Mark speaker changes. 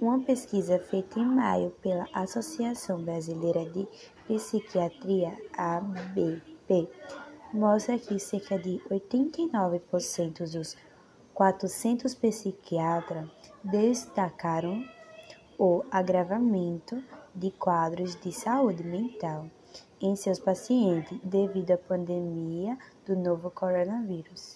Speaker 1: Uma pesquisa feita em maio pela Associação Brasileira de Psiquiatria, ABP, mostra que cerca de 89% dos 400 psiquiatras destacaram o agravamento de quadros de saúde mental em seus pacientes devido à pandemia do novo coronavírus.